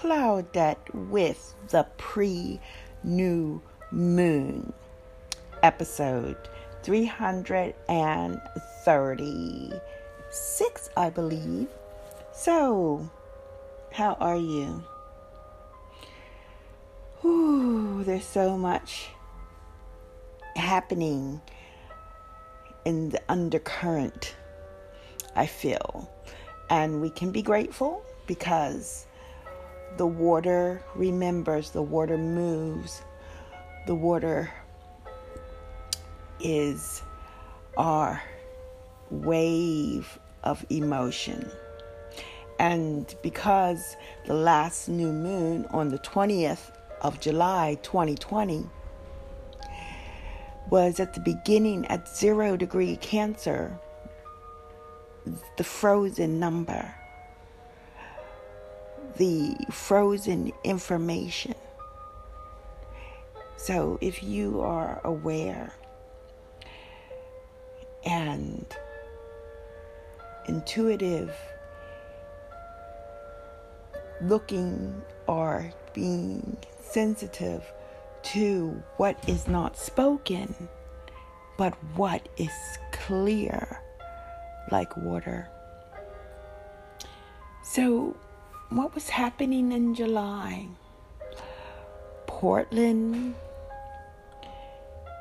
Claudette, with the pre new moon episode 336, I believe. So, how are you? Whew, there's so much happening in the undercurrent, I feel. And we can be grateful because the water remembers, the water moves, the water is our wave of emotion. And because the last new moon on the 20th of July 2020 was at the beginning at zero degree Cancer, the frozen number, the frozen information. So if you are aware and intuitive, looking or being sensitive to what is not spoken, but what is clear like water. So, what was happening in July? Portland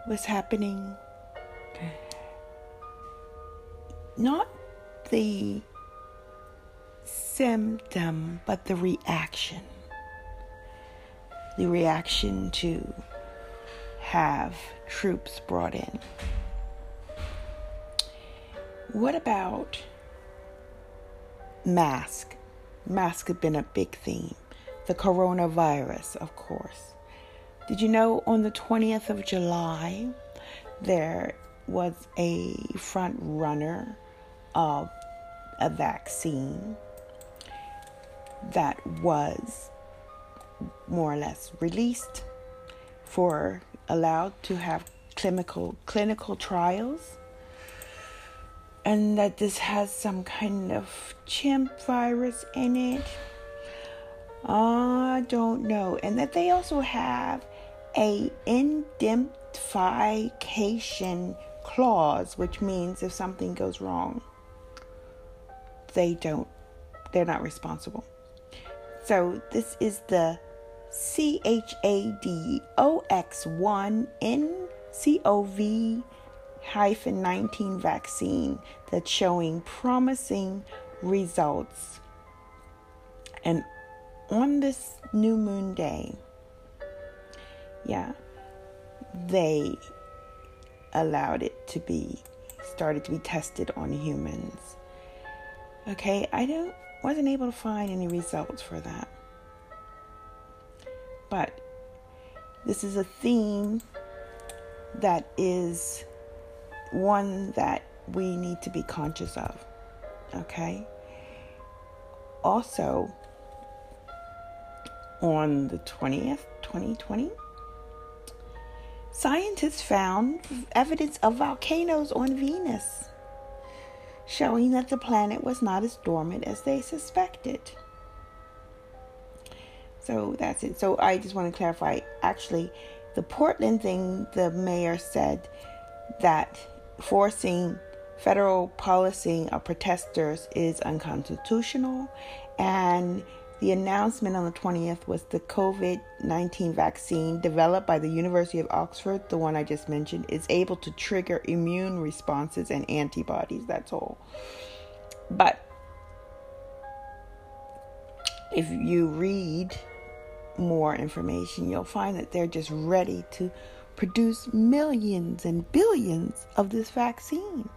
was happening. Not the symptom, but the reaction. The reaction to have troops brought in. What about mask? Mask has been a big theme. The coronavirus, of course. Did you know on the 20th of July there was a front runner of a vaccine that was more or less released for allowed to have clinical clinical trials and that this has some kind of chimp virus in it. I don't know. And that they also have a indemnification clause, which means if something goes wrong, they don't, they're not responsible. So this is the C H A D O X 1 N C O V 19 vaccine that's showing promising results. And on this new moon day, yeah, they allowed it to be started to be tested on humans. Okay, I don't wasn't able to find any results for that. But this is a theme that is one that we need to be conscious of. Okay? Also, on the 20th, 2020, scientists found evidence of volcanoes on Venus, showing that the planet was not as dormant as they suspected. So that's it. So I just want to clarify actually, the Portland thing, the mayor said that forcing federal policing of protesters is unconstitutional. And the announcement on the 20th was the COVID 19 vaccine developed by the University of Oxford, the one I just mentioned, is able to trigger immune responses and antibodies. That's all. But if you read more information, you'll find that they're just ready to produce millions and billions of this vaccine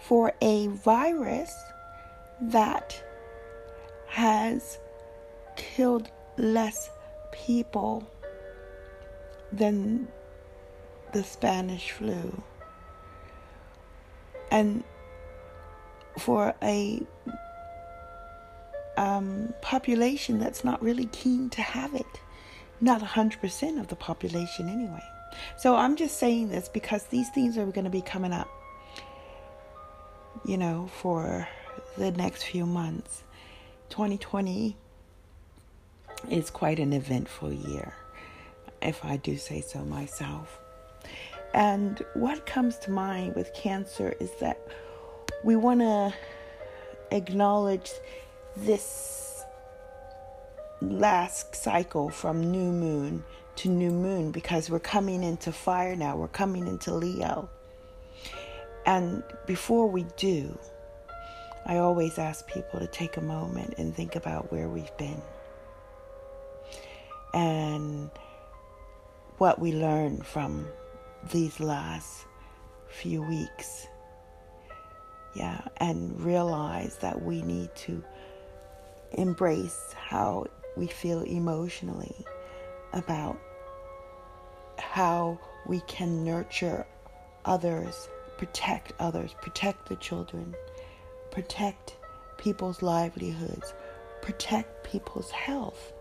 for a virus that has killed less people than the Spanish flu. And for a um, population that's not really keen to have it, not 100% of the population anyway. So I'm just saying this because these things are going to be coming up, you know, for the next few months. 2020 is quite an eventful year, if I do say so myself. And what comes to mind with cancer is that we want to acknowledge this last cycle from new moon to new moon because we're coming into fire now, we're coming into Leo. And before we do, I always ask people to take a moment and think about where we've been and what we learned from these last few weeks. Yeah, and realize that we need to embrace how we feel emotionally about how we can nurture others, protect others, protect the children, protect people's livelihoods, protect people's health,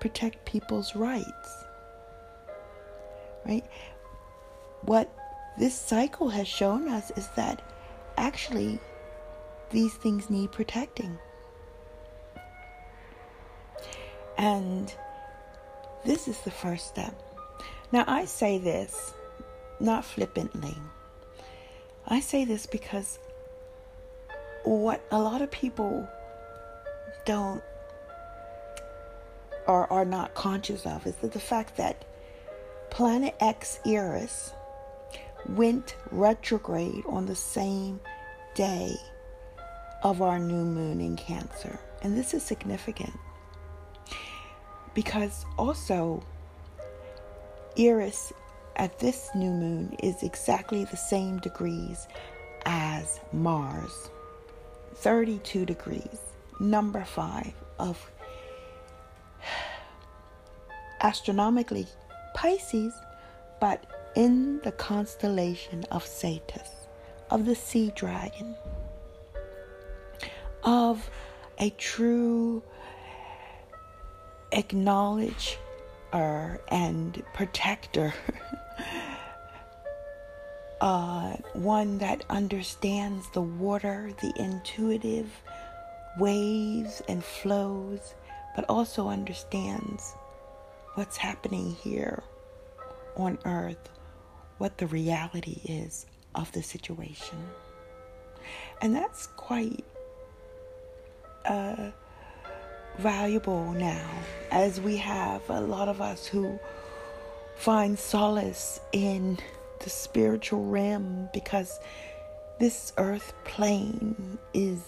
protect people's rights. Right? What this cycle has shown us is that actually these things need protecting. And this is the first step. Now, I say this not flippantly. I say this because what a lot of people don't or are not conscious of is that the fact that planet X Eris went retrograde on the same day of our new moon in Cancer. And this is significant because also Eris at this new moon is exactly the same degrees as Mars. 32 degrees, number five of astronomically Pisces, but in the constellation of Cetus, of the sea dragon, of a true acknowledger and protector, uh, one that understands the water, the intuitive waves and flows, but also understands what's happening here on earth, what the reality is of the situation. And that's quite uh, valuable now, as we have a lot of us who find solace in the spiritual realm because this earth plane is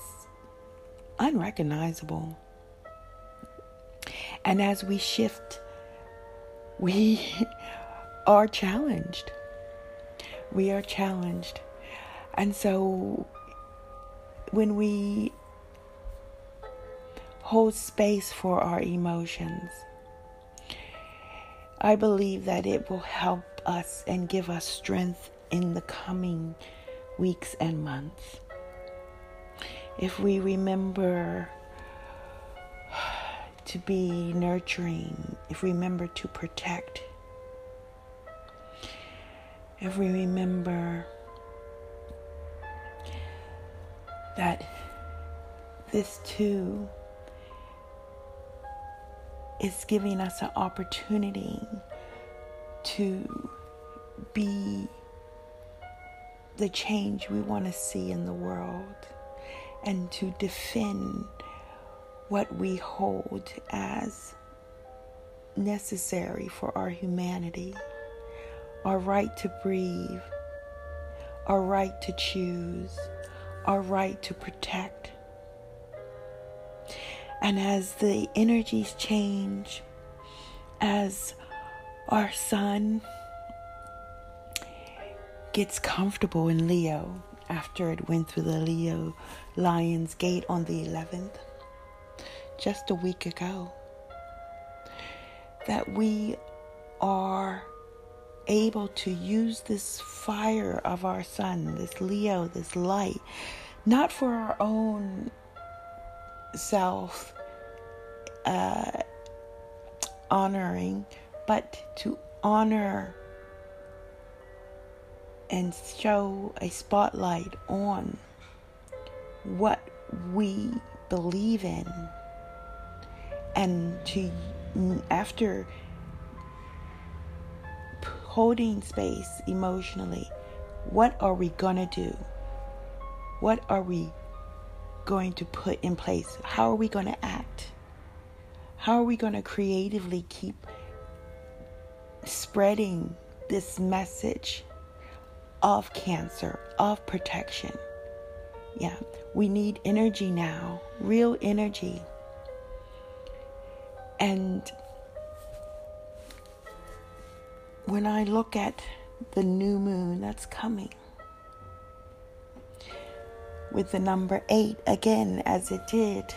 unrecognizable. And as we shift, we are challenged. We are challenged. And so when we hold space for our emotions. I believe that it will help us and give us strength in the coming weeks and months. If we remember to be nurturing, if we remember to protect, if we remember that this too is giving us an opportunity to be the change we want to see in the world and to defend what we hold as necessary for our humanity our right to breathe, our right to choose, our right to protect and as the energies change, as our sun gets comfortable in Leo after it went through the Leo Lion's Gate on the 11th, just a week ago, that we are able to use this fire of our sun, this Leo, this light, not for our own self uh, honoring, but to honor and show a spotlight on what we believe in. And to after holding space emotionally what are we to do? What are we going to put in place how are we going to act how are we going to creatively keep spreading this message of cancer, of protection. Yeah, we need energy now, real energy. And when I look at the new moon that's coming, with the number eight again, as it did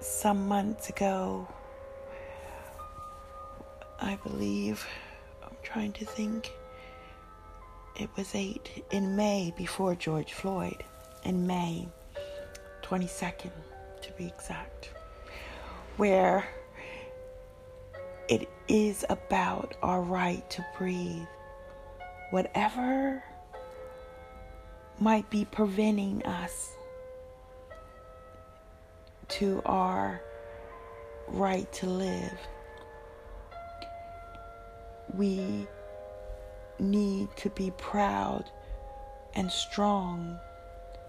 some months ago, I believe. I'm trying to think it was eight in May before George Floyd, in May 22nd to be exact, where it is about our right to breathe. Whatever might be preventing us to our right to live, we need to be proud and strong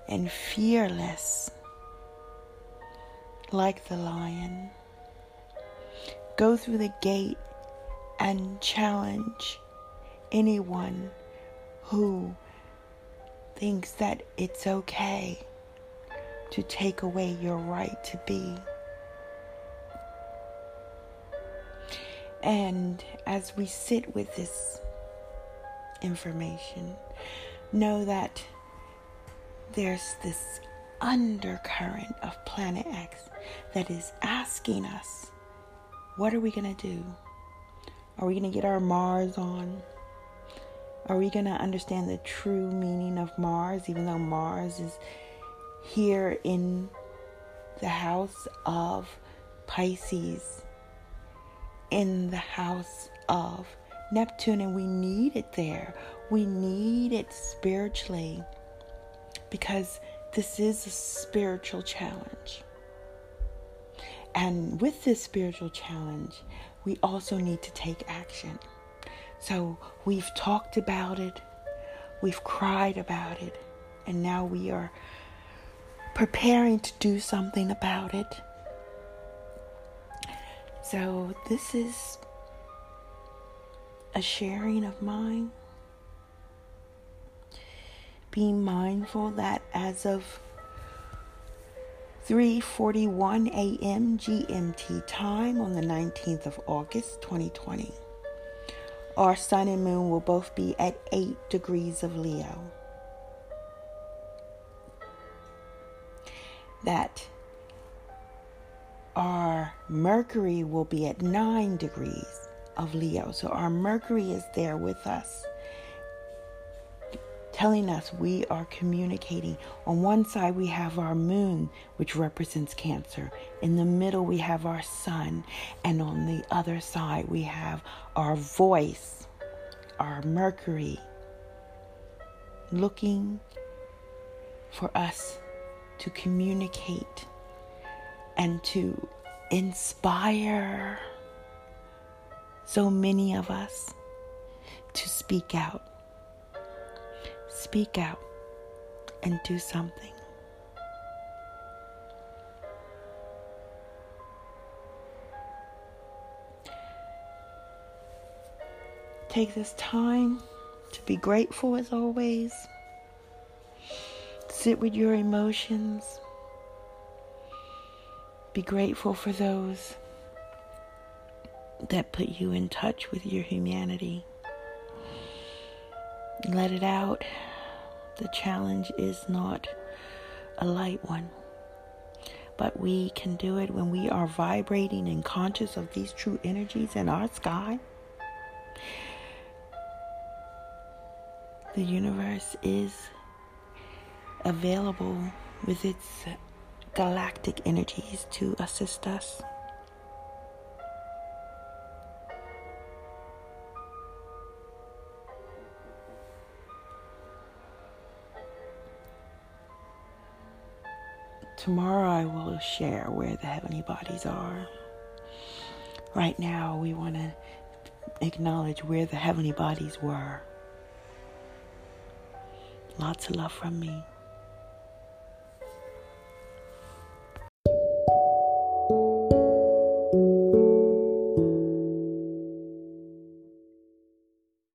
and fearless like the lion. Go through the gate and challenge anyone who thinks that it's okay to take away your right to be. And as we sit with this information, know that there's this undercurrent of Planet X that is asking us, what are we going to do? Are we going to get our Mars on? Are we going to understand the true meaning of Mars, even though Mars is here in the house of Pisces, in the house of Neptune, and we need it there. We need it spiritually because this is a spiritual challenge. And with this spiritual challenge, we also need to take action. So we've talked about it, we've cried about it, and now we are preparing to do something about it. So this is a sharing of mine. Being mindful that as of 3:41 a.m. GMT time on the 19th of August 2020, our sun and moon will both be at 8 degrees of Leo. That our Mercury will be at 9 degrees of Leo. So our Mercury is there with us, telling us we are communicating. On one side, we have our moon, which represents Cancer. In the middle, we have our sun. And on the other side, we have our voice, our Mercury, looking for us to communicate and to inspire so many of us to speak out. Speak out and do something. Take this time to be grateful as always. Sit with your emotions. Be grateful for those that put you in touch with your humanity. Let it out. The challenge is not a light one, but we can do it when we are vibrating and conscious of these true energies in our sky. The universe is available with its galactic energies to assist us. Tomorrow I will share where the heavenly bodies are. Right now, we want to acknowledge where the heavenly bodies were. Lots of love from me.